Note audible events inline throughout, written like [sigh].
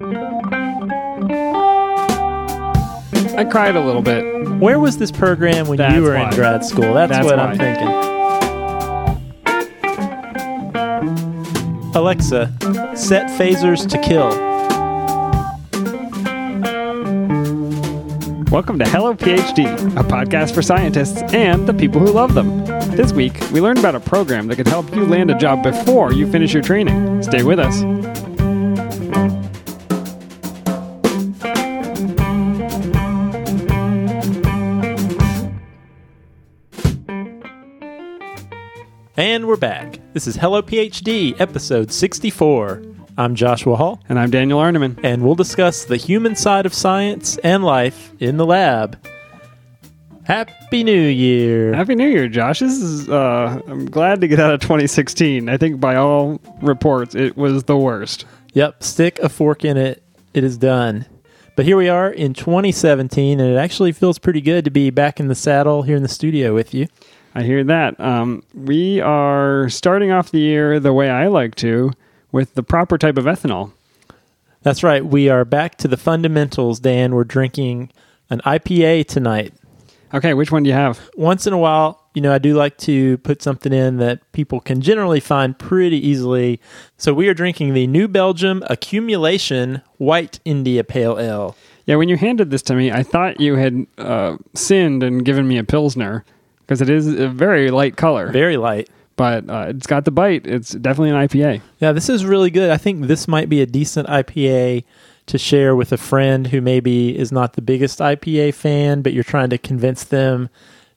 I cried a little bit. Where was this program when That's you were why. in grad school? That's, That's what why. I'm thinking. Alexa, set phasers to kill. Welcome to Hello PhD, a podcast for scientists and the people who love them. This week, we learned about a program that could help you land a job before you finish your training. Stay with us. And we're back. This is Hello PhD, episode 64. I'm Joshua Hall, And I'm Daniel Arneman. and we'll discuss the human side of science and life in the lab. Happy New Year. Happy New Year, Josh. This is, uh, I'm glad to get out of 2016. I think by all reports, it was the worst. Yep, stick a fork in it. It is done. But here we are in 2017, and it actually feels pretty good to be back in the saddle here in the studio with you. I hear that. Um, we are starting off the year the way I like to, with the proper type of ethanol. That's right. We are back to the fundamentals, Dan. We're drinking an IPA tonight. Okay, which one do you have? Once in a while, you know, I do like to put something in that people can generally find pretty easily. So we are drinking the New Belgium Accumulation White India Pale Ale. Yeah, when you handed this to me, I thought you had uh, sinned and given me a Pilsner because it is a very light color, Very light. but uh, it's got the bite. It's definitely an IPA. Yeah, this is really good. I think this might be a decent IPA to share with a friend who maybe is not the biggest IPA fan, but you're trying to convince them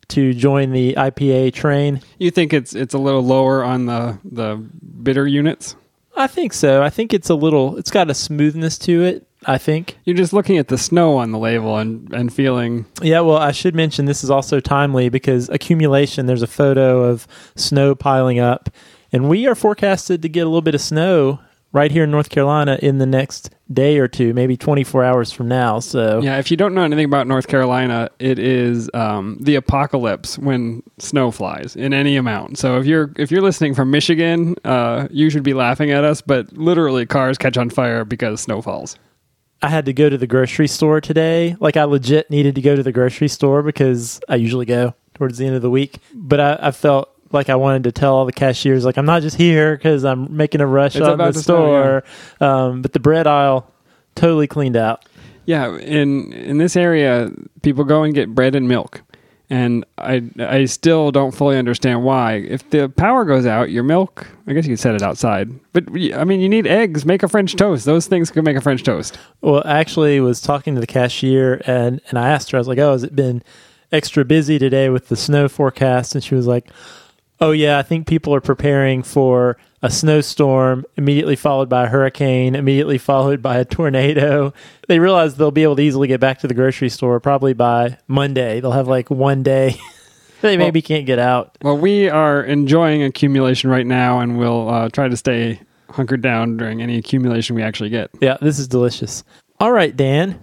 to join the IPA train. You think it's it's a little lower on the the bitter units? I think so. I think it's a little, it's got a smoothness to it, I think. You're just looking at the snow on the label and and feeling Yeah, well, I should mention this is also timely because accumulation, there's a photo of snow piling up, and we are forecasted to get a little bit of snow right here in North Carolina in the next day or two, maybe 24 hours from now. So, yeah. If you don't know anything about North Carolina, it is um, the apocalypse when snow flies in any amount. So if you're if you're listening from Michigan, uh, you should be laughing at us. But literally, cars catch on fire because snow falls. I had to go to the grocery store today. Like I legit needed to go to the grocery store because I usually go towards the end of the week. But I, I felt like I wanted to tell all the cashiers, like I'm not just here because I'm making a rush on the snow, store. um, but the bread aisle totally cleaned out. Yeah, in in this area, people go and get bread and milk, and I I still don't fully understand why. If the power goes out, your milk, I guess you could set it outside. But I mean, you need eggs. Make a French toast. Those things can make a French toast. Well, I actually was talking to the cashier and, and I asked her, I was like, oh, has it been extra busy today with the snow forecast? And she was like, oh, yeah, I think people are preparing for a snowstorm, immediately followed by a hurricane, immediately followed by a tornado. They realize they'll be able to easily get back to the grocery store probably by Monday. They'll have like one day [laughs] they maybe can't get out. Well, we are enjoying accumulation right now, and we'll uh, try to stay hunkered down during any accumulation we actually get. Yeah, this is delicious. All right, Dan,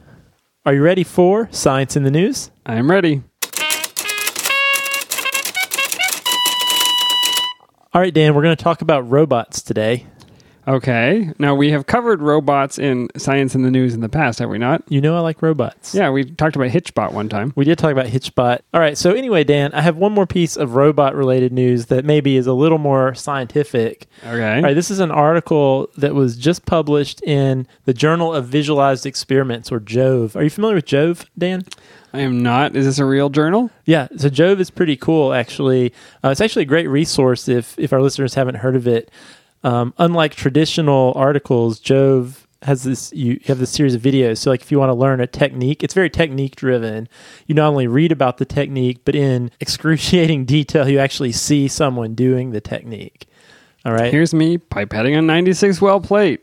are you ready for Science in the News? I am ready. All right, Dan, we're going to talk about robots today. Okay. Now we have covered robots in science in the news in the past, have we not? You know I like robots. Yeah, we talked about Hitchbot one time. We did talk about Hitchbot. All right, so anyway, Dan, I have one more piece of robot related news that maybe is a little more scientific. Okay. All right, this is an article that was just published in the Journal of Visualized Experiments, or JOVE. Are you familiar with JOVE, Dan? I am not. Is this a real journal? Yeah, so Jove is pretty cool, actually. Uh, it's actually a great resource if if our listeners haven't heard of it. Um, unlike traditional articles, Jove has this. You have this series of videos. So, like, if you want to learn a technique, it's very technique driven. You not only read about the technique, but in excruciating [laughs] detail, you actually see someone doing the technique. All right. Here's me pipetting a 96 well plate.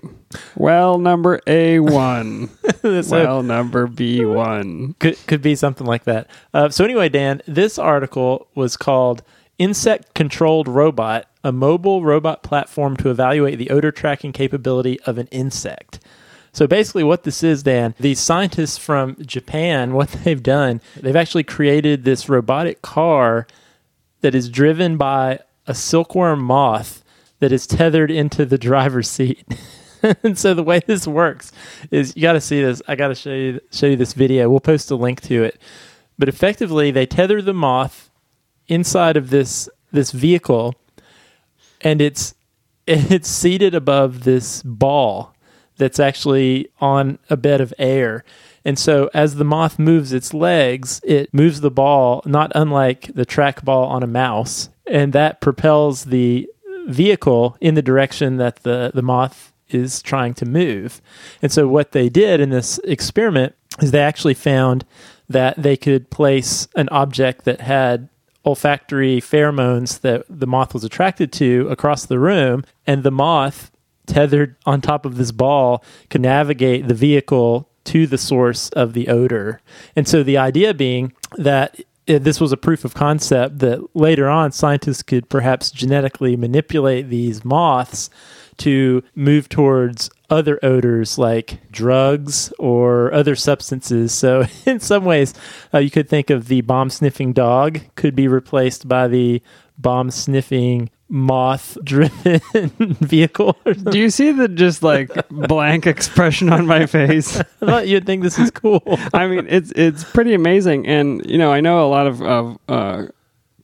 Well number A1. [laughs] So- well number B1. could could be something like that. Uh, so anyway, Dan, this article was called "Insect Controlled Robot: A Mobile Robot Platform to Evaluate the Odor Tracking Capability of an Insect." So basically, what this is, Dan, these scientists from Japan, [laughs] what they've done, they've actually created this robotic car that is driven by a silkworm moth that is tethered into the driver's seat. [laughs] and so the way this works is you got to see this. I got to show you show you this video. We'll post a link to it. But effectively, they tether the moth inside of this this vehicle, and it's it's seated above this ball that's actually on a bed of air. And so as the moth moves its legs, it moves the ball, not unlike the trackball on a mouse, and that propels the vehicle in the direction that the, the moth is trying to move. And so what they did in this experiment is they actually found that they could place an object that had olfactory pheromones that the moth was attracted to across the room, and the moth tethered on top of this ball could navigate the vehicle to the source of the odor. And so the idea being that uh, this was a proof of concept that later on scientists could perhaps genetically manipulate these moths to move towards other odors like drugs or other substances. So, [laughs] in some ways, uh, you could think of the bomb sniffing dog could be replaced by the bomb sniffing moth driven [laughs] vehicle. Do you see the just like blank expression on my [laughs] face? I thought you'd think this is cool. I mean, it's it's pretty amazing, and you know, I know a lot of, of uh,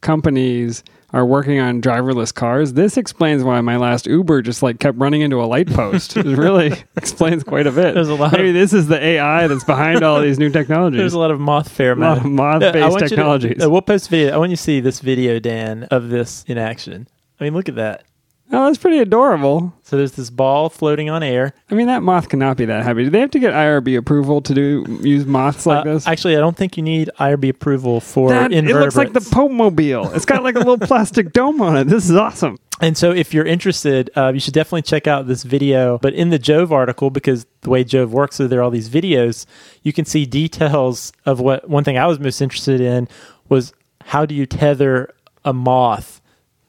companies are working on driverless cars. This explains why my last Uber just like kept running into a light post. it really [laughs] explains quite a bit. There's a lot Maybe of- this is the AI that's behind all these new technologies. There's a lot of moth A lot of moth-based you to- technologies. uh, we'll post video. I want you to see this video, Dan, of this in action. I mean, look at that. Oh, that's pretty adorable. So there's this ball floating on air. I mean, that moth cannot be that happy. Do they have to get IRB approval to do use moths like Uh, this? Actually, I don't think you need IRB approval for That- it invertebrates. looks like the Pope Mobile. It's got like a little [laughs] plastic dome on it. This is awesome. And so, if you're interested, uh, you should definitely check out this video. But in the Jove article, because the way Jove works, is there are all these videos, you can see details of what. One thing I was most interested in was how do you tether a moth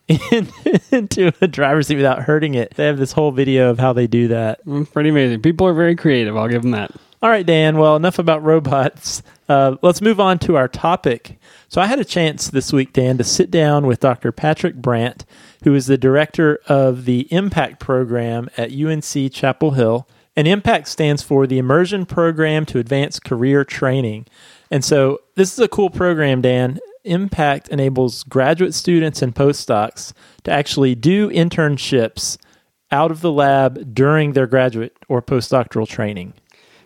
in, [laughs] into a driver's seat without hurting it? They have this whole video of how they do that. It's pretty amazing. People are very creative. I'll give them that. All right, Dan. Well, enough about robots. Uh, let's move on to our topic. So, I had a chance this week, Dan, to sit down with Dr. Patrick Brandt, who is the director of the Impact program at UNC Chapel Hill. And Impact stands for the Immersion Program to Advance Career Training. And so, this is a cool program, Dan. Impact enables graduate students and postdocs to actually do internships out of the lab during their graduate or postdoctoral training.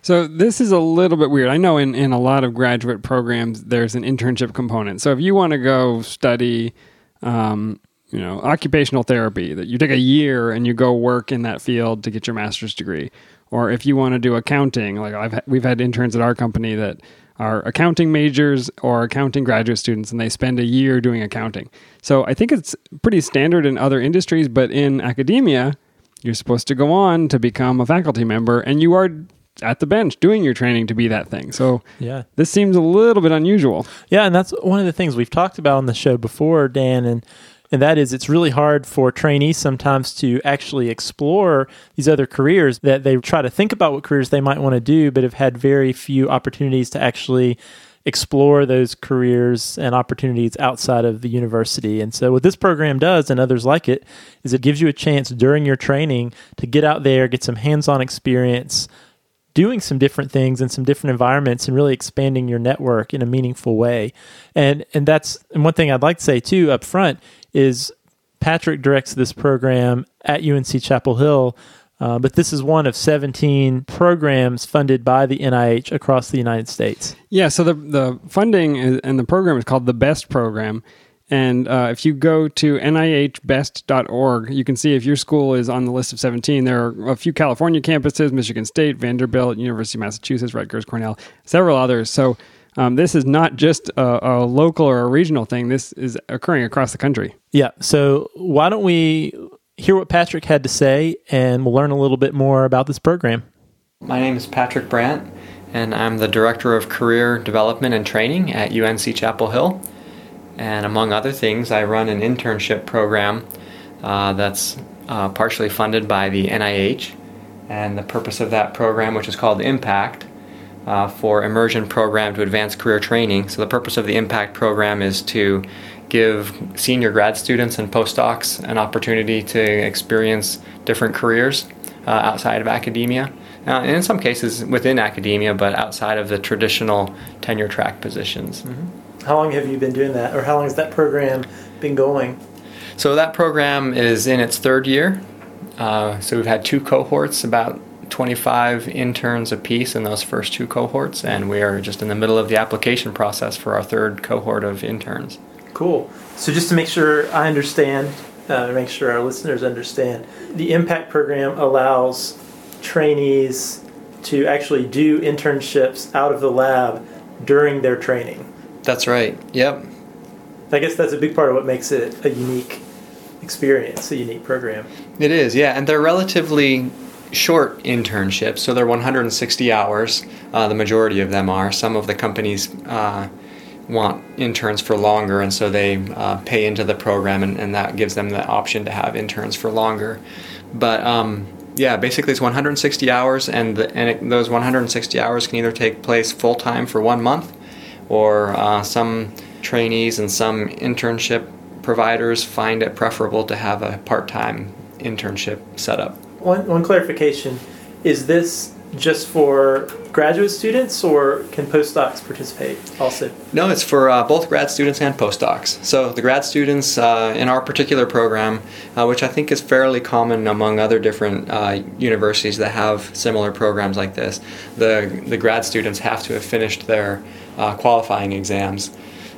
So this is a little bit weird. I know in, in a lot of graduate programs there's an internship component. So if you want to go study, um, you know, occupational therapy, that you take a year and you go work in that field to get your master's degree, or if you want to do accounting, like I've we've had interns at our company that are accounting majors or accounting graduate students, and they spend a year doing accounting. So I think it's pretty standard in other industries, but in academia, you're supposed to go on to become a faculty member, and you are at the bench doing your training to be that thing. So Yeah. this seems a little bit unusual. Yeah, and that's one of the things we've talked about on the show before, Dan, and and that is it's really hard for trainees sometimes to actually explore these other careers that they try to think about what careers they might want to do, but have had very few opportunities to actually explore those careers and opportunities outside of the university. And so what this program does and others like it is it gives you a chance during your training to get out there, get some hands-on experience, doing some different things in some different environments and really expanding your network in a meaningful way. And and that's and one thing I'd like to say too up front is Patrick directs this program at UNC Chapel Hill. Uh, but this is one of 17 programs funded by the NIH across the United States. Yeah, so the the funding is, and the program is called the BEST program. And uh, if you go to NIHbest.org, you can see if your school is on the list of 17. There are a few California campuses Michigan State, Vanderbilt, University of Massachusetts, Rutgers, Cornell, several others. So um, this is not just a, a local or a regional thing, this is occurring across the country. Yeah. So why don't we hear what Patrick had to say and we'll learn a little bit more about this program. My name is Patrick Brandt, and I'm the Director of Career Development and Training at UNC Chapel Hill. And among other things, I run an internship program uh, that's uh, partially funded by the NIH. And the purpose of that program, which is called Impact, uh, for Immersion Program to Advance Career Training. So, the purpose of the Impact program is to give senior grad students and postdocs an opportunity to experience different careers uh, outside of academia. Uh, and in some cases within academia, but outside of the traditional tenure track positions. Mm-hmm. How long have you been doing that, or how long has that program been going? So that program is in its third year. Uh, so we've had two cohorts, about 25 interns apiece in those first two cohorts, and we are just in the middle of the application process for our third cohort of interns. Cool. So just to make sure I understand, uh, make sure our listeners understand, the Impact Program allows trainees to actually do internships out of the lab during their training. That's right. Yep. I guess that's a big part of what makes it a unique experience, a unique program. It is, yeah, and they're relatively short internships, so they're 160 hours. Uh, the majority of them are. Some of the companies uh, want interns for longer, and so they uh, pay into the program, and, and, that gives them the option to have interns for longer. But um, yeah, basically it's 160 hours, and the, and it, those 160 hours can either take place full time for one month, or uh, some trainees and some internship providers find it preferable to have a part time internship set up. One, one clarification is this just for graduate students or can postdocs participate also? No, it's for uh, both grad students and postdocs. So the grad students uh, in our particular program, uh, which I think is fairly common among other different uh, universities that have similar programs like this, the, the grad students have to have finished their uh, qualifying exams.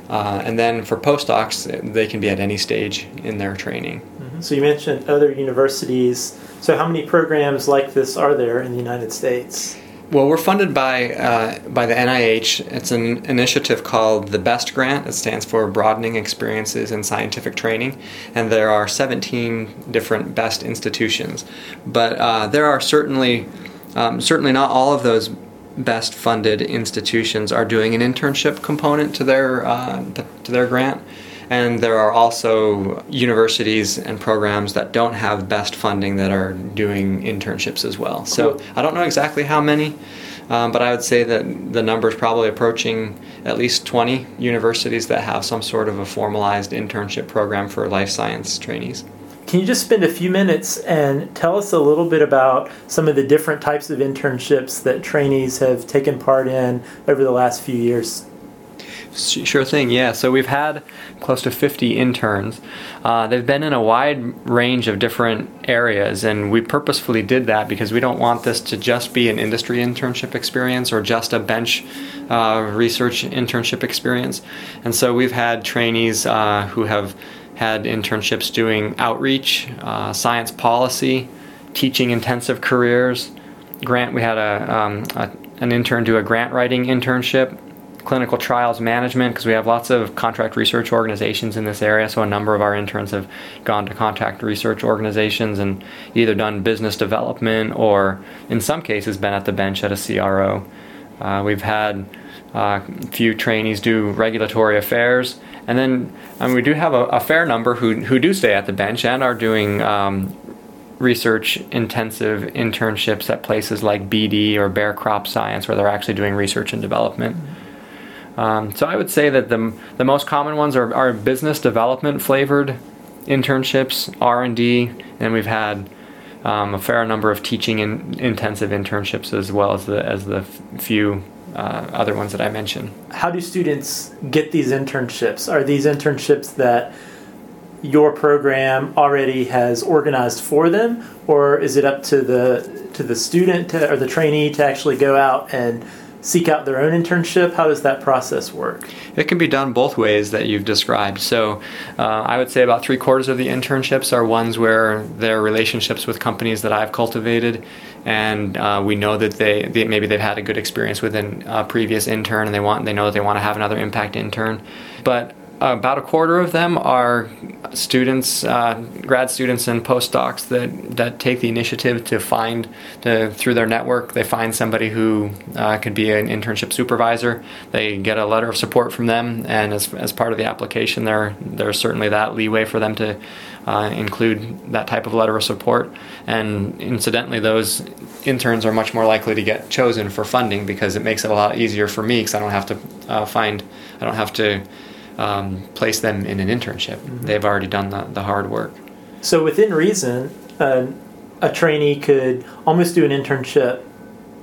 Uh, and then for postdocs, they can be at any stage in their training. Mm-hmm. So you mentioned other universities. So how many programs like this are there in the United States? Well, we're funded by uh, by the NIH. It's an initiative called the BEST Grant. It stands for Broadening Experiences in Scientific Training, and there are 17 different BEST institutions. But uh, there are certainly um, certainly not all of those best funded institutions are doing an internship component to their uh, to their grant and there are also universities and programs that don't have best funding that are doing internships as well. So I don't know exactly how many, um, but I would say that the number is probably approaching at least 20 universities that have some sort of a formalized internship program for life science trainees. Can you just spend a few minutes and tell us a little bit about some of the different types of internships that trainees have taken part in over the last few years? Sure thing, yeah. So we've had close to 50 interns. Uh, they've been in a wide range of different areas, and we purposefully did that because we don't want this to just be an industry internship experience or just a bench uh, research internship experience. And so we've had trainees uh, who have had internships doing outreach, uh, science policy, teaching intensive careers. Grant, we had a, um, a an intern do a grant writing internship clinical trials management because we have lots of contract research organizations in this area. So a number of our interns have gone to contract research organizations and either done business development or, in some cases, been at the bench at a CRO. Uh, we've had uh, a few trainees do regulatory affairs, and then we do have a, a, fair number who who do stay at the bench and are doing. Um, research intensive internships at places like BD or Bayer Crop Science, where they're actually doing research and development. Mm-hmm. Um, so I would say that the, the most common ones are, are business development flavored internships, R&D, and we've had um, a fair number of teaching in, intensive internships as well as the, as the few uh, other ones that I mentioned. How do students get these internships? Are these internships that your program already has organized for them, or is it up to the to the student to, or the trainee to actually go out and seek out their own internship? How does that process work? It can be done both ways that you've described. So, uh, I would say about three quarters of the internships are ones where they're relationships with companies that I've cultivated, and uh, we know that they, they, maybe they've had a good experience with a previous intern, and they want they know that they want to have another impact intern. But about a quarter of them are students, uh, grad students, and postdocs that, that take the initiative to find, to, through their network, they find somebody who uh, could be an internship supervisor. They get a letter of support from them, and as, as part of the application, there there's certainly that leeway for them to uh, include that type of letter of support. And incidentally, those interns are much more likely to get chosen for funding because it makes it a lot easier for me because I don't have to uh, find, I don't have to um, place them in an internship. Mm-hmm. They've already done the, the hard work. So, within reason, uh, a trainee could almost do an internship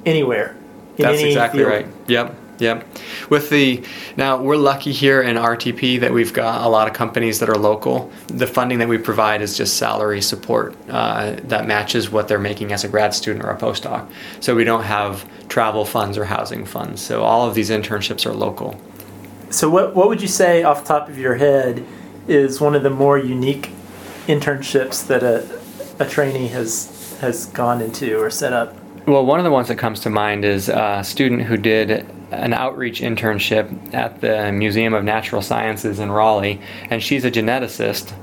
anywhere. in That's any exactly field. right. Yep. Yep. With the now we're lucky here in RTP that we've got a lot of companies that are local. The funding that we provide is just salary support uh, that matches what they're making as a grad student or a postdoc. So we don't have travel funds or housing funds. So all of these internships are local. So, what what would you say off the top of your head is one of the more unique internships that a a trainee has has gone into or set up? Well, one of the ones that comes to mind is a student who did an outreach internship at the Museum of Natural Sciences in Raleigh, and she's a geneticist.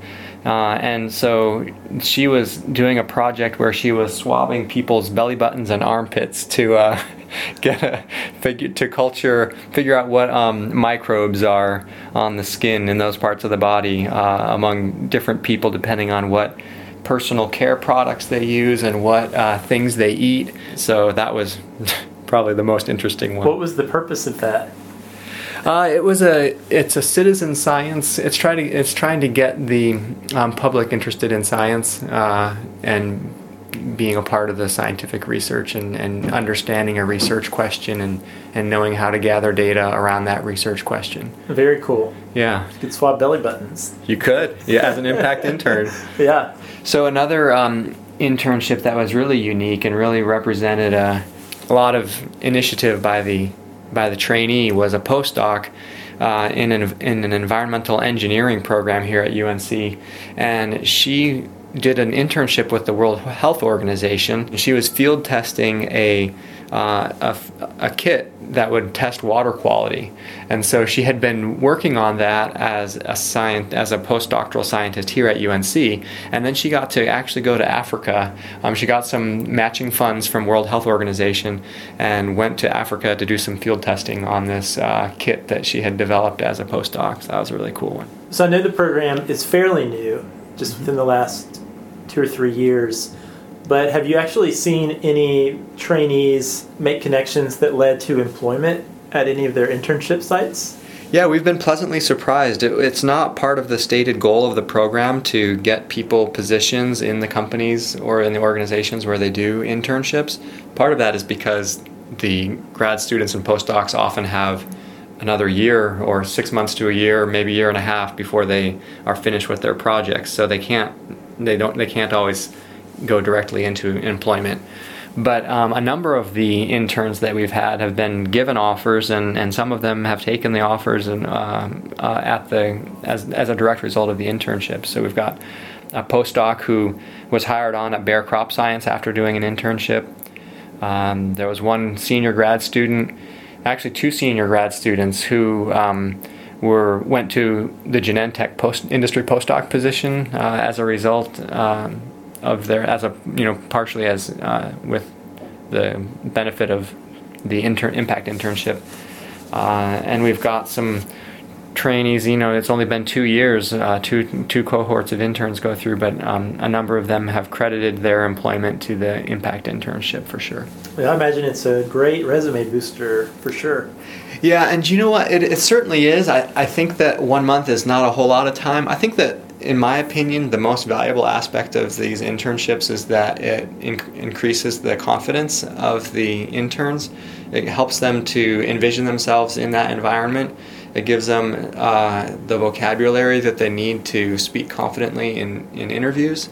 Uh, and so she was doing a project where she was swabbing people's belly buttons and armpits to uh, [laughs] get a figure to culture, figure out what um, microbes are on the skin in those parts of the body uh, among different people, depending on what personal care products they use and what uh, things they eat. So that was [laughs] probably the most interesting one. What was the purpose of that? Uh, it was a it's a citizen science. It's trying to it's trying to get the um, public interested in science uh, and being a part of the scientific research and, and understanding a research question and, and knowing how to gather data around that research question. Very cool. Yeah, You could swap belly buttons. you could. Yeah, as an impact intern. [laughs] Yeah. So another um, internship that was really unique and really represented a, a lot of initiative by the by the trainee was a postdoc uh, in an in an environmental engineering program here at UNC, and she did an internship with the World Health Organization. She was field testing a uh, a, a kit that would test water quality, and so she had been working on that as a science as a postdoctoral scientist here at UNC, and then she got to actually go to Africa. Um, she got some matching funds from World Health Organization and went to Africa to do some field testing on this uh, kit that she had developed as a postdoc. So that was a really cool one. So I know the program is fairly new, just within the last two or three years. But have you actually seen any trainees make connections that led to employment at any of their internship sites? Yeah, we've been pleasantly surprised. It, it's not part of the stated goal of the program to get people positions in the companies or in the organizations where they do internships. Part of that is because the grad students and postdocs often have another year or six months to a year, maybe a year and a half before they are finished with their projects. So they can't they don't they can't always go directly into employment. But um, a number of the interns that we've had have been given offers, and, and some of them have taken the offers and uh, uh, at the as, as a direct result of the internship. So we've got a postdoc who was hired on at Bayer Crop Science after doing an internship. Um, there was one senior grad student, actually two senior grad students who um, were went to the Genentech post industry postdoc position uh, as a result um, of their as a you know partially as uh, with the benefit of the intern impact internship, uh, and we've got some trainees. You know, it's only been two years, uh, two two cohorts of interns go through, but um, a number of them have credited their employment to the impact internship for sure. Well, I imagine it's a great resume booster for sure. Yeah, and you know what? It, it certainly is. I, I think that one month is not a whole lot of time. I think that, in my opinion, the most valuable aspect of these internships is that it in- increases the confidence of the interns. It helps them to envision themselves in that environment. It gives them uh, the vocabulary that they need to speak confidently in, in interviews,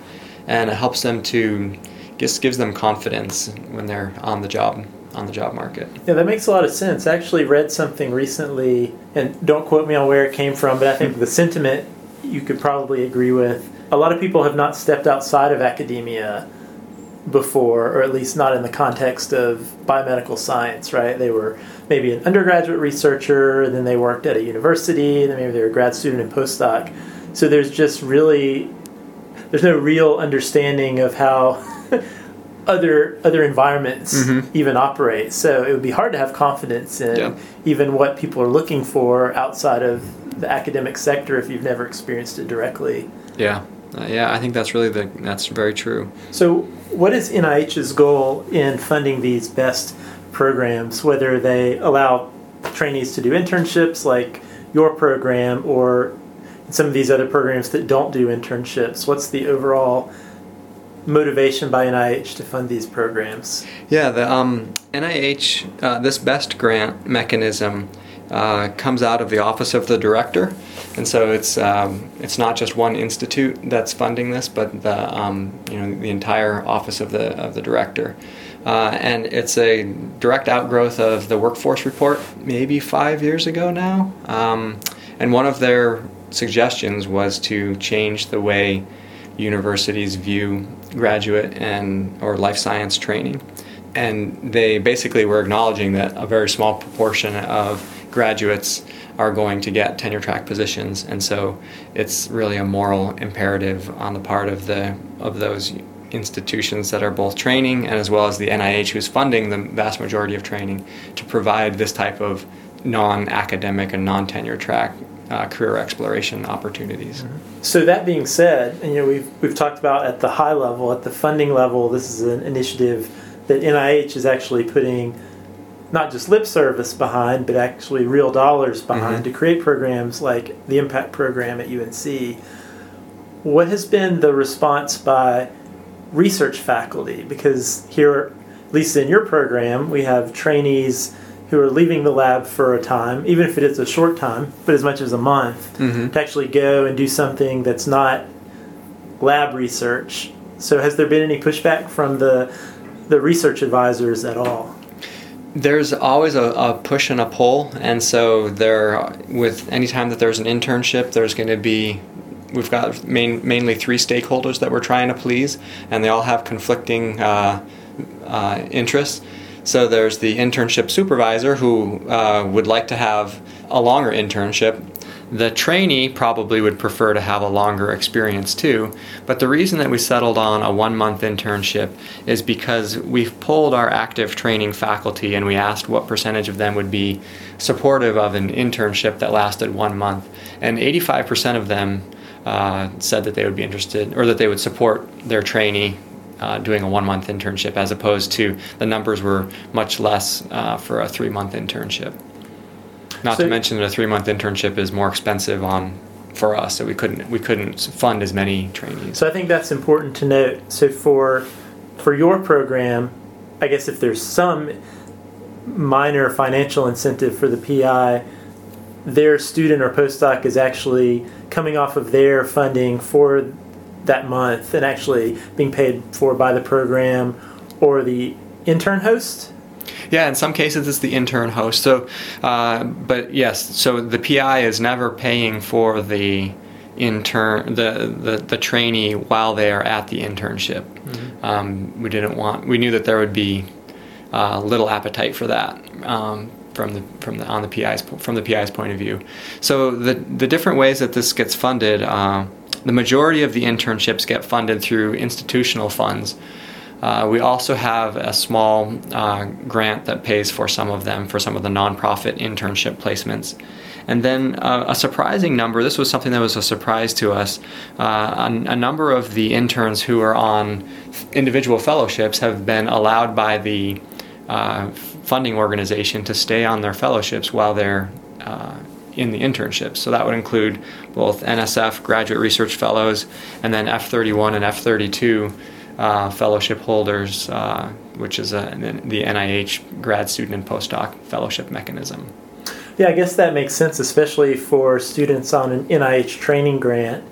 and it helps them to just gives them confidence when they're on the job on the job market. Yeah, that makes a lot of sense. I actually read something recently, and don't quote me on where it came from, but I think the sentiment you could probably agree with. A lot of people have not stepped outside of academia before, or at least not in the context of biomedical science, right? They were maybe an undergraduate researcher, then they worked at a university, then maybe they were a grad student and postdoc. So there's just really there's no real understanding of how [laughs] other other environments Mhm. even operate. So it would be hard to have confidence in Yeah. even what people are looking for outside of the academic sector if you've never experienced it directly. Yeah, uh, yeah, I think that's really the that's very true. So, what is NIH's goal in funding these best programs? Whether they allow trainees to do internships like your program or some of these other programs that don't do internships, what's the overall motivation by NIH to fund these programs? Yeah, the um, NIH, uh, this BEST grant mechanism uh, comes out of the Office of the Director, and so it's um, it's not just one institute that's funding this, but the um, you know the entire Office of the of the Director. Uh, and it's a direct outgrowth of the workforce report, maybe five years ago now. Um, and one of their suggestions was to change the way universities view graduate and or life science training. And they basically were acknowledging that a very small proportion of graduates are going to get tenure track positions, and so it's really a moral imperative on the part of the of those institutions that are both training and as well as the NIH, who's funding the vast majority of training, to provide this type of non-academic and non-tenure track uh, career exploration opportunities. So that being said, and, you know we've we've talked about at the high level, at the funding level, this is an initiative that NIH is actually putting not just lip service behind, but actually real dollars behind mm-hmm. to create programs like the Impact Program at UNC. What has been the response by research faculty? Because here, at least in your program, we have trainees who are leaving the lab for a time, even if it is a short time, but as much as a month, mm-hmm. to actually go and do something that's not lab research. So, has there been any pushback from the the research advisors at all? There's always a, a, push and a pull, and so there, with any time that there's an internship, there's going to be we've got main, mainly three stakeholders that we're trying to please, and they all have conflicting uh, uh, interests. So there's the internship supervisor who uh, would like to have a longer internship. The trainee probably would prefer to have a longer experience too, but the reason that we settled on a one month internship is because we've pulled our active training faculty and we asked what percentage of them would be supportive of an internship that lasted one month. And 85% of them uh, said that they would be interested or that they would support their trainee uh, doing a one month internship as opposed to the numbers were much less uh, for a three month internship. Not so, to mention that a three month internship is more expensive on for us, so we couldn't we couldn't fund as many trainees. So I think that's important to note. So for for your program, I guess if there's some minor financial incentive for the PI, their student or postdoc is actually coming off of their funding for that month and actually being paid for by the program or the intern host? Yeah, in some cases it's the intern host. So, uh, but yes, so the PI is never paying for the intern, the, the, the trainee while they are at the internship. Mm-hmm. Um, we didn't want, we knew that there would be uh, little appetite for that. Um, from the from the on the PI's from the PI's point of view. So the the different ways that this gets funded, uh, the majority of the internships get funded through institutional funds. Uh, we also have a small uh, grant that pays for some of them for some of the nonprofit internship placements. And then uh, a surprising number, this was something that was a surprise to us. Uh, a, a, number of the interns who are on individual fellowships have been allowed by the uh, funding organization to stay on their fellowships while they're uh, in the internships. So that would include both NSF graduate research fellows and then F31 and F32 uh, fellowship holders, uh, which is a, the NIH grad student and postdoc fellowship mechanism. Yeah, I guess that makes sense, especially for students on an NIH training grant.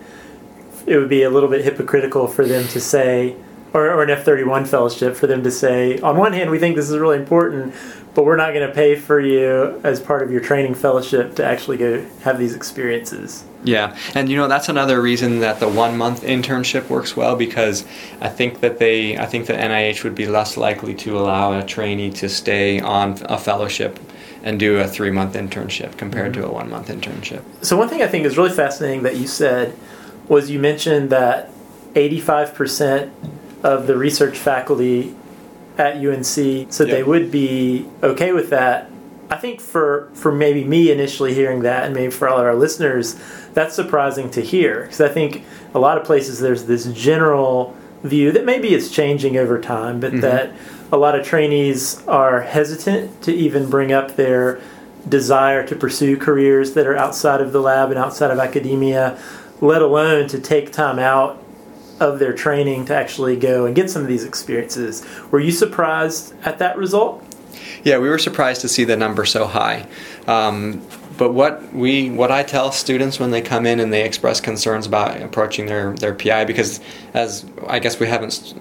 It would be a little bit hypocritical for them to say, or, or an F 31 fellowship for them to say, on one hand, we think this is really important, but we're not going to pay for you as part of your training fellowship to actually go have these experiences. Yeah, and you know that's another reason that the one month internship works well because I think that they, I think that NIH would be less likely to allow a trainee to stay on a fellowship and do a three month internship compared mm-hmm. to a one month internship. So one thing I think is really fascinating that you said was you mentioned that eighty five percent of the research faculty at UNC said yep. they would be okay with that. I think for for maybe me initially hearing that, and maybe for all of our listeners, that's surprising to hear because I think a lot of places there's this general view that maybe it's changing over time, but mm-hmm. that a lot of trainees are hesitant to even bring up their desire to pursue careers that are outside of the lab and outside of academia, let alone to take time out of their training to actually go and get some of these experiences. Were you surprised at that result? Yeah, we were surprised to see the number so high. Um, but what we what I tell students when they come in and they express concerns about approaching their, their PI because as I guess we haven't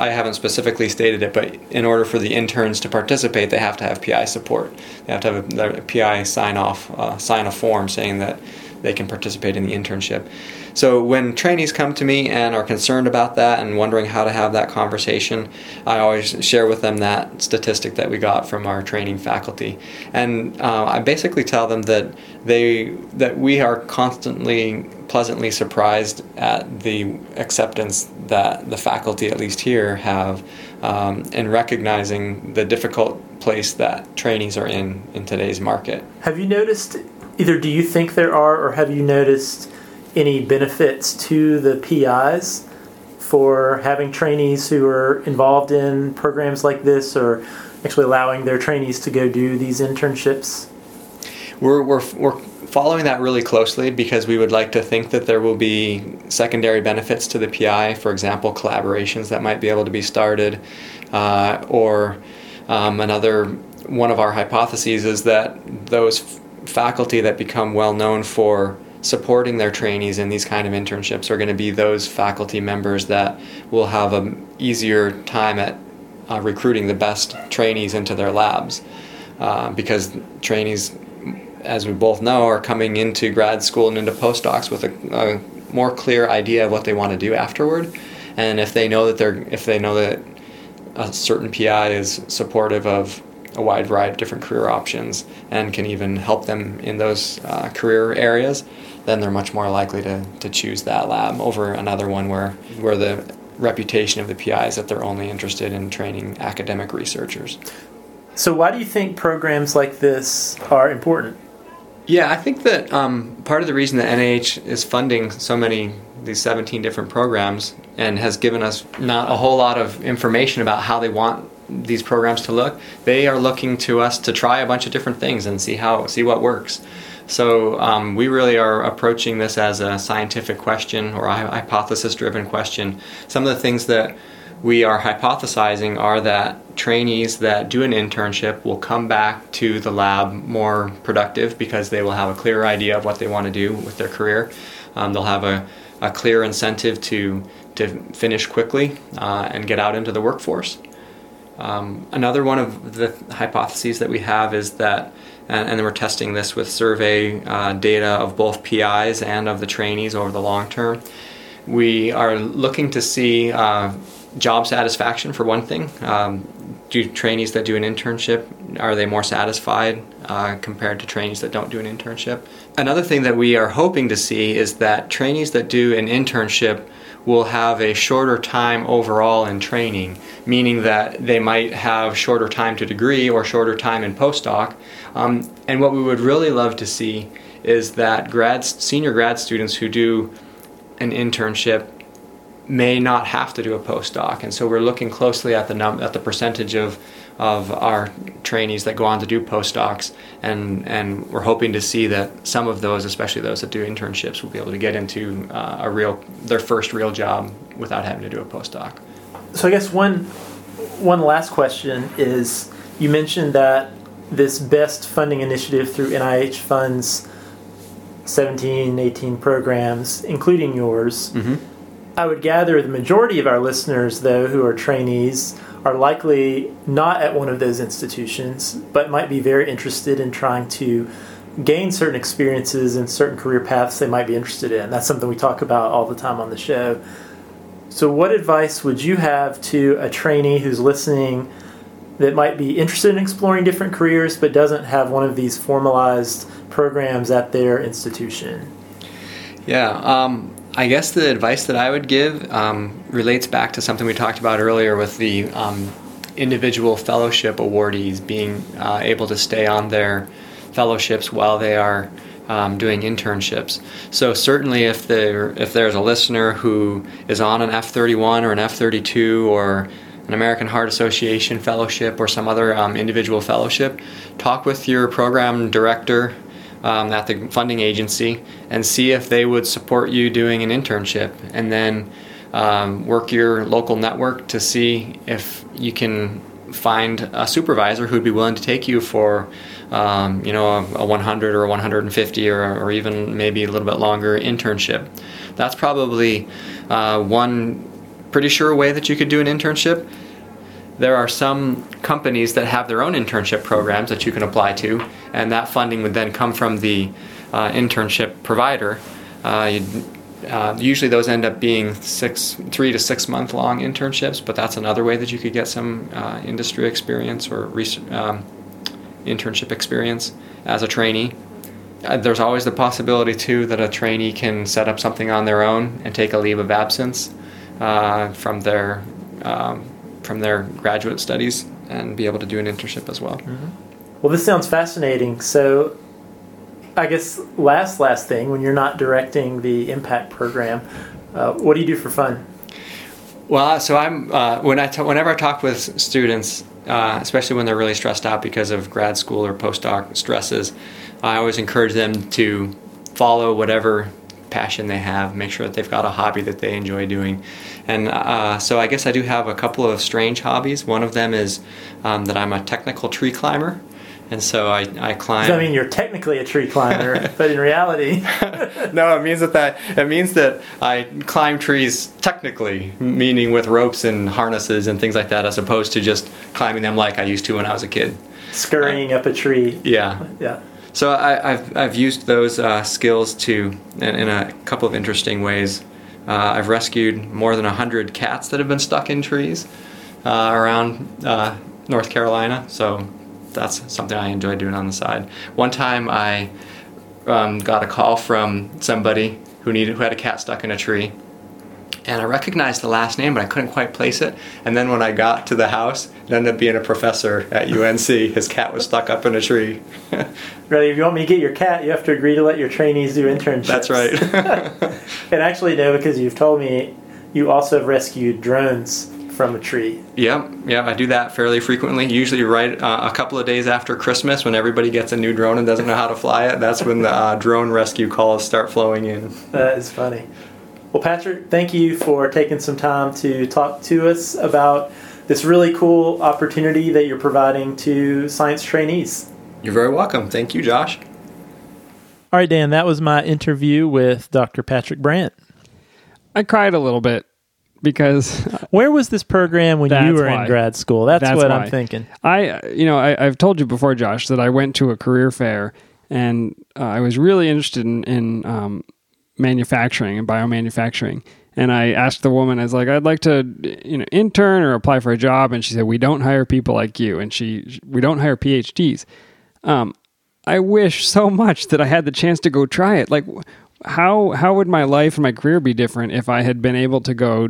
I haven't specifically stated it but in order for the interns to participate they have to have PI support they have to have a, PI sign off uh, sign a form saying that they can participate in the internship so when trainees come to me and are concerned about that and wondering how to have that conversation, I always share with them that statistic that we got from our training faculty, and uh, I basically tell them that they that we are constantly pleasantly surprised at the acceptance that the faculty, at least here, have um, in recognizing the difficult place that trainees are in in today's market. Have you noticed? Either do you think there are, or have you noticed? Any benefits to the PIs for having trainees who are involved in programs like this or actually allowing their trainees to go do these internships? We're, we're, we're following that really closely because we would like to think that there will be secondary benefits to the PI, for example, collaborations that might be able to be started, uh, or um, another one of our hypotheses is that those f- faculty that become well known for supporting their trainees in these kind of internships are going to be those faculty members that will have an easier time at uh, recruiting the best trainees into their labs. Uh, because trainees as we both know are coming into grad school and into postdocs with a, a more clear idea of what they want to do afterward. And if they know that they're if they know that a certain PI is supportive of a wide variety of different career options and can even help them in those uh, career areas, then they're much more likely to, to choose that lab over another one where, where the reputation of the PI is that they're only interested in training academic researchers. So, why do you think programs like this are important? Yeah, I think that um, part of the reason that NIH is funding so many these 17 different programs and has given us not a whole lot of information about how they want these programs to look, they are looking to us to try a bunch of different things and see how see what works. So um, we really are approaching this as a scientific question or a hypothesis-driven question. Some of the things that we are hypothesizing are that trainees that do an internship will come back to the lab more productive because they will have a clear idea of what they want to do with their career. Um, they'll have a, a clear incentive to to finish quickly uh, and get out into the workforce. Um, another one of the hypotheses that we have is that, and, and we're testing this with survey uh, data of both PIs and of the trainees over the long term. We are looking to see uh, job satisfaction for one thing. Um, do trainees that do an internship are they more satisfied uh, compared to trainees that don't do an internship? Another thing that we are hoping to see is that trainees that do an internship will have a shorter time overall in training, meaning that they might have shorter time to degree or shorter time in postdoc. Um, and what we would really love to see is that grad, senior grad students who do an internship may not have to do a postdoc. And so we're looking closely at the num- at the percentage of of our trainees that go on to do postdocs, and and we're hoping to see that some of those, especially those that do internships, will be able to get into uh, a real their first real job without having to do a postdoc. So I guess one one last question is you mentioned that this best funding initiative through NIH funds 17, 18 programs, including yours. Mm-hmm. I would gather the majority of our listeners, though, who are trainees, are likely not at one of those institutions, but might be very interested in trying to gain certain experiences and certain career paths they might be interested in. That's something we talk about all the time on the show. So, what advice would you have to a trainee who's listening that might be interested in exploring different careers but doesn't have one of these formalized programs at their institution? Yeah, um, I guess the advice that I would give um, relates back to something we talked about earlier with the um, individual fellowship awardees being uh, able to stay on their fellowships while they are um, doing internships. So certainly, if there if there's a listener who is on an F31 or an F32 or an American Heart Association fellowship or some other um, individual fellowship, talk with your program director um, at the funding agency and see if they would support you doing an internship. And then um, work your local network to see if you can find a supervisor who'd be willing to take you for um, you know a, a, 100 or 150 or, or even maybe a little bit longer internship that's probably uh, one pretty sure way that you could do an internship there are some companies that have their own internship programs that you can apply to and that funding would then come from the uh, internship provider uh, uh, usually those end up being six, three to six month long internships, but that's another way that you could get some uh, industry experience or um, internship experience as a trainee. Uh, there's always the possibility too that a trainee can set up something on their own and take a leave of absence uh, from their um, from their graduate studies and be able to do an internship as well. Mm-hmm. Well, this sounds fascinating. So, I guess last last thing when you're not directing the impact program, uh, what do you do for fun? Well, so I'm uh, when I t- whenever I talk with students, uh, especially when they're really stressed out because of grad school or postdoc stresses, I always encourage them to follow whatever passion they have. Make sure that they've got a hobby that they enjoy doing, and uh, so I guess I do have a couple of strange hobbies. One of them is um, that I'm a technical tree climber and so I, I climb. I mean, you're technically a tree climber, [laughs] but in reality, [laughs] no. It means that that it means that I climb trees technically, meaning with ropes and harnesses and things like that, as opposed to just climbing them like I used to when I was a kid. Scurrying up a tree. Yeah. Yeah. So I, have I've used those uh, skills to in, in, a couple of interesting ways. Uh, I've rescued more than hundred cats that have been stuck in trees uh, around uh, North Carolina. So that's something I enjoy doing on the side. One time I um, got a call from somebody who needed who had a cat stuck in a tree. And I recognized the last name, but I couldn't quite place it. And then when I got to the house, it ended up being a professor at UNC. His cat was stuck up in a tree. [laughs] really, if you want me to get your cat, you have to agree to let your trainees do internships. That's right. [laughs] and actually, no, because you've told me you also have rescued drones from a tree. Yep, yeah, I do that fairly frequently. Usually, right uh, a couple of days after Christmas, when everybody gets a new drone and doesn't know how to fly it, that's when the uh, drone rescue calls start flowing in. That is funny. Well, Patrick, thank you for taking some time to talk to us about this really cool opportunity that you're providing to science trainees. You're very welcome. Thank you, Josh. All right, Dan, that was my interview with Dr. Patrick Brandt. I cried a little bit because [laughs] where was this program when you were why. in grad school? That's, that's what why. I'm thinking. I, you know, I, have told you before, Josh, that I went to a career fair and uh, I was really interested in, in um, manufacturing and biomanufacturing. And I asked the woman, I was like, I'd like to, you know, intern or apply for a job. And she said, we don't hire people like you. And she, we don't hire PhDs. Um, I wish so much that I had the chance to go try it. Like, how how would my life and my career be different if I had been able to go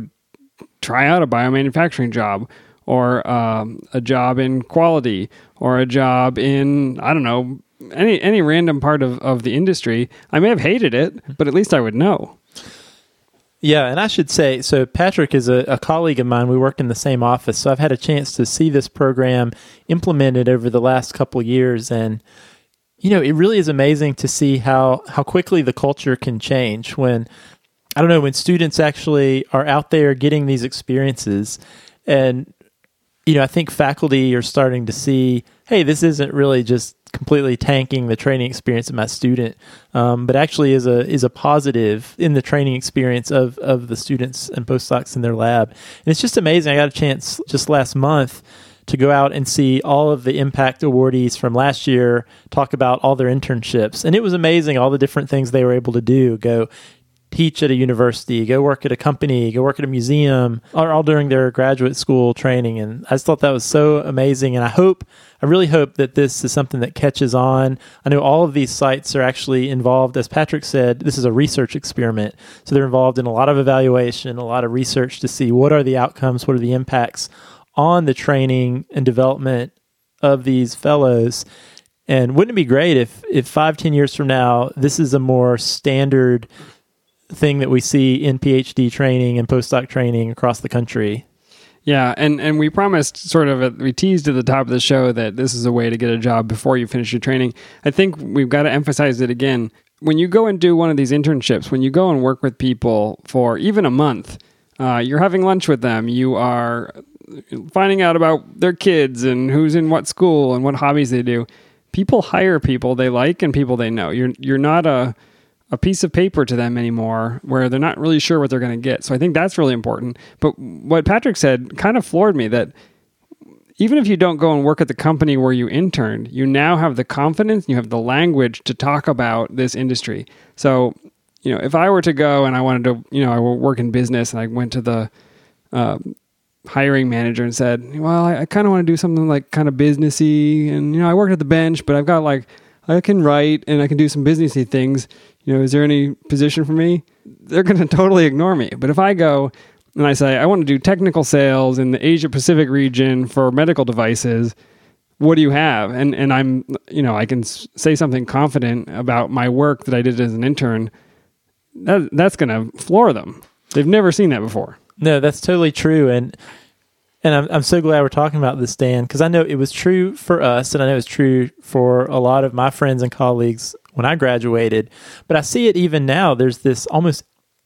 try out a biomanufacturing job or um, a job in quality or a job in I don't know any any random part of, of the industry. I may have hated it, but at least I would know. Yeah, and I should say, so Patrick is a, a, colleague of mine. We work in the same office, so I've had a chance to see this program implemented over the last couple years, and you know, it really is amazing to see how how quickly the culture can change when I don't know when students actually are out there getting these experiences, and you know I think faculty are starting to see, hey, this isn't really just completely tanking the training experience of my student, um, but actually is a is a positive in the training experience of of the students and postdocs in their lab. And it's just amazing. I got a chance just last month to go out and see all of the impact awardees from last year talk about all their internships and it was amazing all the different things they were able to do go teach at a university, go work at a company, go work at a museum, all, all during their graduate school training. And I just thought that was so amazing. And I hope, I really hope that this is something that catches on. I know all of these sites are actually involved, as Patrick said, this is a research experiment. So they're involved in a lot of evaluation, a lot of research to see what are the outcomes, what are the impacts on the training and development of these fellows. And wouldn't it be great if, if five, ten years from now, this is a more standard thing that we see in PhD training and postdoc training across the country. Yeah, and, and we promised sort of, we teased at the top of the show that this is a way to get a job before you finish your training. I think we've got to emphasize it again. When you go and do one of these internships, when you go and work with people for even a month, Uh, you're having lunch with them. You are finding out about their kids and who's in what school and what hobbies they do. People hire people they like and people they know. You're you're not a a piece of paper to them anymore where they're not really sure what they're going to get. So I think that's really important. But what Patrick said kind of floored me that even if you don't go and work at the company where you interned, you now have the confidence, you have the language to talk about this industry. So, you know, if I were to go and I wanted to, you know, I work in business and I went to the uh, hiring manager and said, well, I, I kind of want to do something like kind of businessy. And, you know, I worked at the bench, but I've got like, I can write and I can do some businessy things. You know, is there any position for me? They're going to totally ignore me. But if I go and I say, I want to do technical sales in the Asia Pacific region for medical devices, what do you have? And, and I'm, you know, I can say something confident about my work that I did as an intern. That, that's going to floor them. They've never seen that before. No, that's totally true. And, and I'm, I'm so glad we're talking about this, Dan, because I know it was true for us, and I know it's true for a lot of my friends and colleagues when I graduated. But I see it even now. There's this almost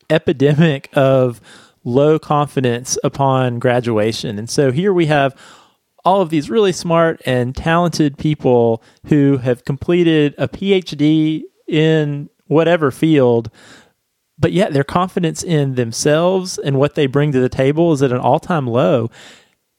epidemic of low confidence upon graduation. And so here we have all of these really smart and talented people who have completed a PhD in whatever field, but yet their confidence in themselves and what they bring to the table is at an all time low.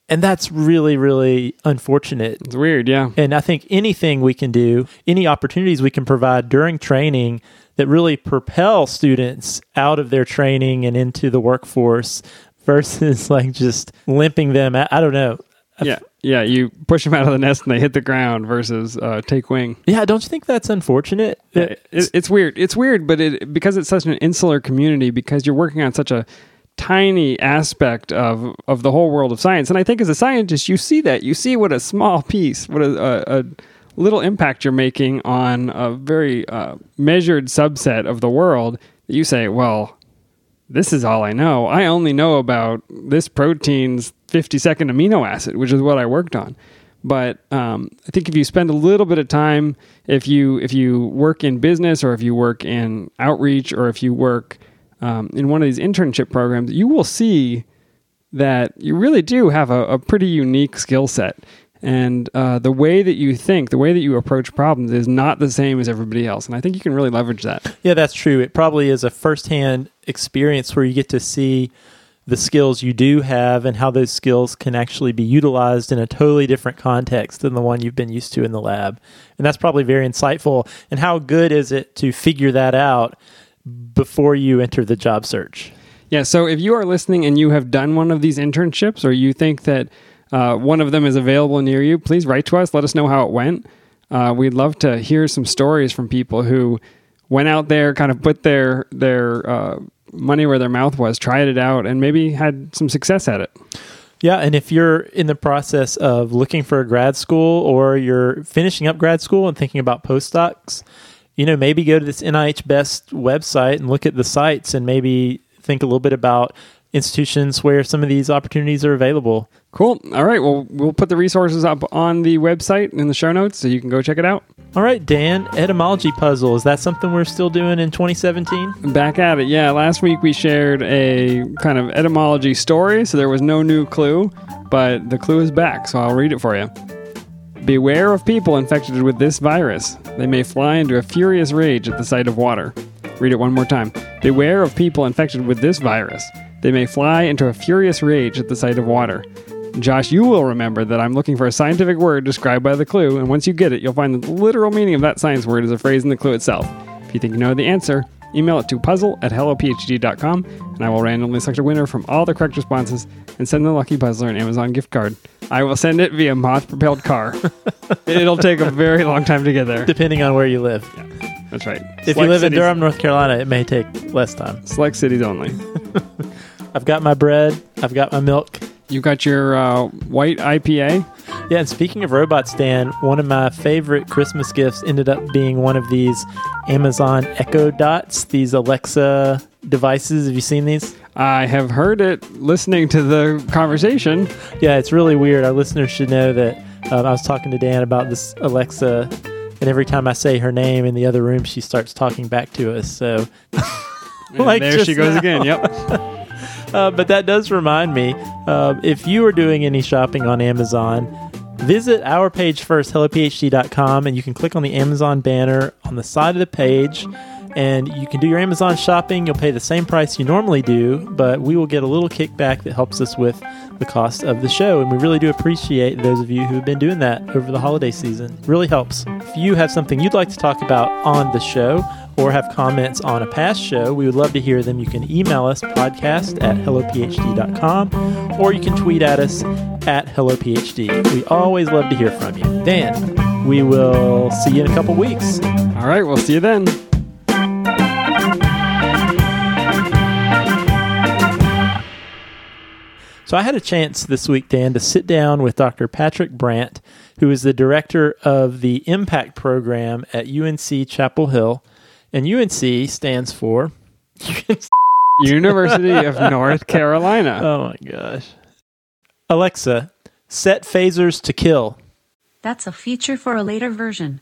And that's really, really unfortunate. It's weird, yeah. And I think anything we can do, any opportunities we can provide during training that really propel students out of their training and into the workforce [laughs] versus like just limping them. I, I don't know. Yeah, yeah. You push them out of the nest and they hit the ground versus uh, take wing. Yeah, don't you think that's unfortunate? Yeah, it, it's weird. It's weird, but it because it's such an insular community because you're working on such a tiny aspect of of the whole world of science. And I think as a scientist, you see that you see what a small piece, what a, a, a little impact you're making on a very uh, measured subset of the world. You say, well, this is all I know. I only know about this protein's 50 second amino acid, which is what I worked on. But um, I think if you spend a little bit of time, if you if you work in business or if you work in outreach or if you work um, in one of these internship programs, you will see that you really do have a, a pretty unique skill set. And uh, the way that you think, the way that you approach problems is not the same as everybody else. And I think you can really leverage that. Yeah, that's true. It probably is a firsthand experience where you get to see the skills you do have and how those skills can actually be utilized in a totally different context than the one you've been used to in the lab. And that's probably very insightful. And how good is it to figure that out before you enter the job search? Yeah, so if you are listening and you have done one of these internships or you think that uh, one of them is available near you, please write to us. Let us know how it went. Uh, we'd love to hear some stories from people who went out there, kind of put their their uh, money where their mouth was, tried it out, and maybe had some success at it. Yeah, and if you're in the process of looking for a grad school or you're finishing up grad school and thinking about postdocs, you know, maybe go to this NIH Best website and look at the sites and maybe think a little bit about institutions where some of these opportunities are available. Cool. All right. Well, we'll put the resources up on the website in the show notes so you can go check it out. All right, Dan, etymology puzzle. Is that something we're still doing in 2017? Back at it. Yeah. Last week we shared a kind of etymology story, so there was no new clue, but the clue is back, so I'll read it for you. Beware of people infected with this virus. They may fly into a furious rage at the sight of water. Read it one more time. Beware of people infected with this virus. They may fly into a furious rage at the sight of water. Josh, you will remember that I'm looking for a scientific word described by the clue, and once you get it, you'll find the literal meaning of that science word is a phrase in the clue itself. If you think you know the answer, email it to puzzle at hellophd.com, and I will randomly select a winner from all the correct responses and send the lucky puzzler an Amazon gift card. I will send it via moth propelled car. [laughs] It'll take a very long time to get there. Depending on where you live. Yeah, that's right. If Select you live cities, in Durham, North Carolina, it may take less time. Select cities only. [laughs] I've got my bread, I've got my milk. You got your uh, white IPA. Yeah, and speaking of robots, Dan, one of my favorite Christmas gifts ended up being one of these Amazon Echo Dots, these Alexa devices. Have you seen these? I have heard it listening to the conversation. Yeah, it's really weird. Our listeners should know that um, I was talking to Dan about this Alexa, and every time I say her name in the other room, she starts talking back to us. So, [laughs] like there she goes now. again. Yep. Uh, but that does remind me uh, if you are doing any shopping on Amazon, visit our page first, hellophd.com, and you can click on the Amazon banner on the side of the page. And you can do your Amazon shopping. You'll pay the same price you normally do, but we will get a little kickback that helps us with the cost of the show. And we really do appreciate those of you who have been doing that over the holiday season. Really helps. If you have something you'd like to talk about on the show, or have comments on a past show, we would love to hear them. You can email us podcast at hellophd.com or you can tweet at us at hellophd. We always love to hear from you. Dan, we will see you in a couple weeks. All right, we'll see you then. So I had a chance this week, Dan, to sit down with Dr. Patrick Brandt, who is the director of the Impact Program at UNC Chapel Hill. And UNC stands for [laughs] University of North Carolina. [laughs] Oh my gosh. Alexa, set phasers to kill. That's a feature for a later version.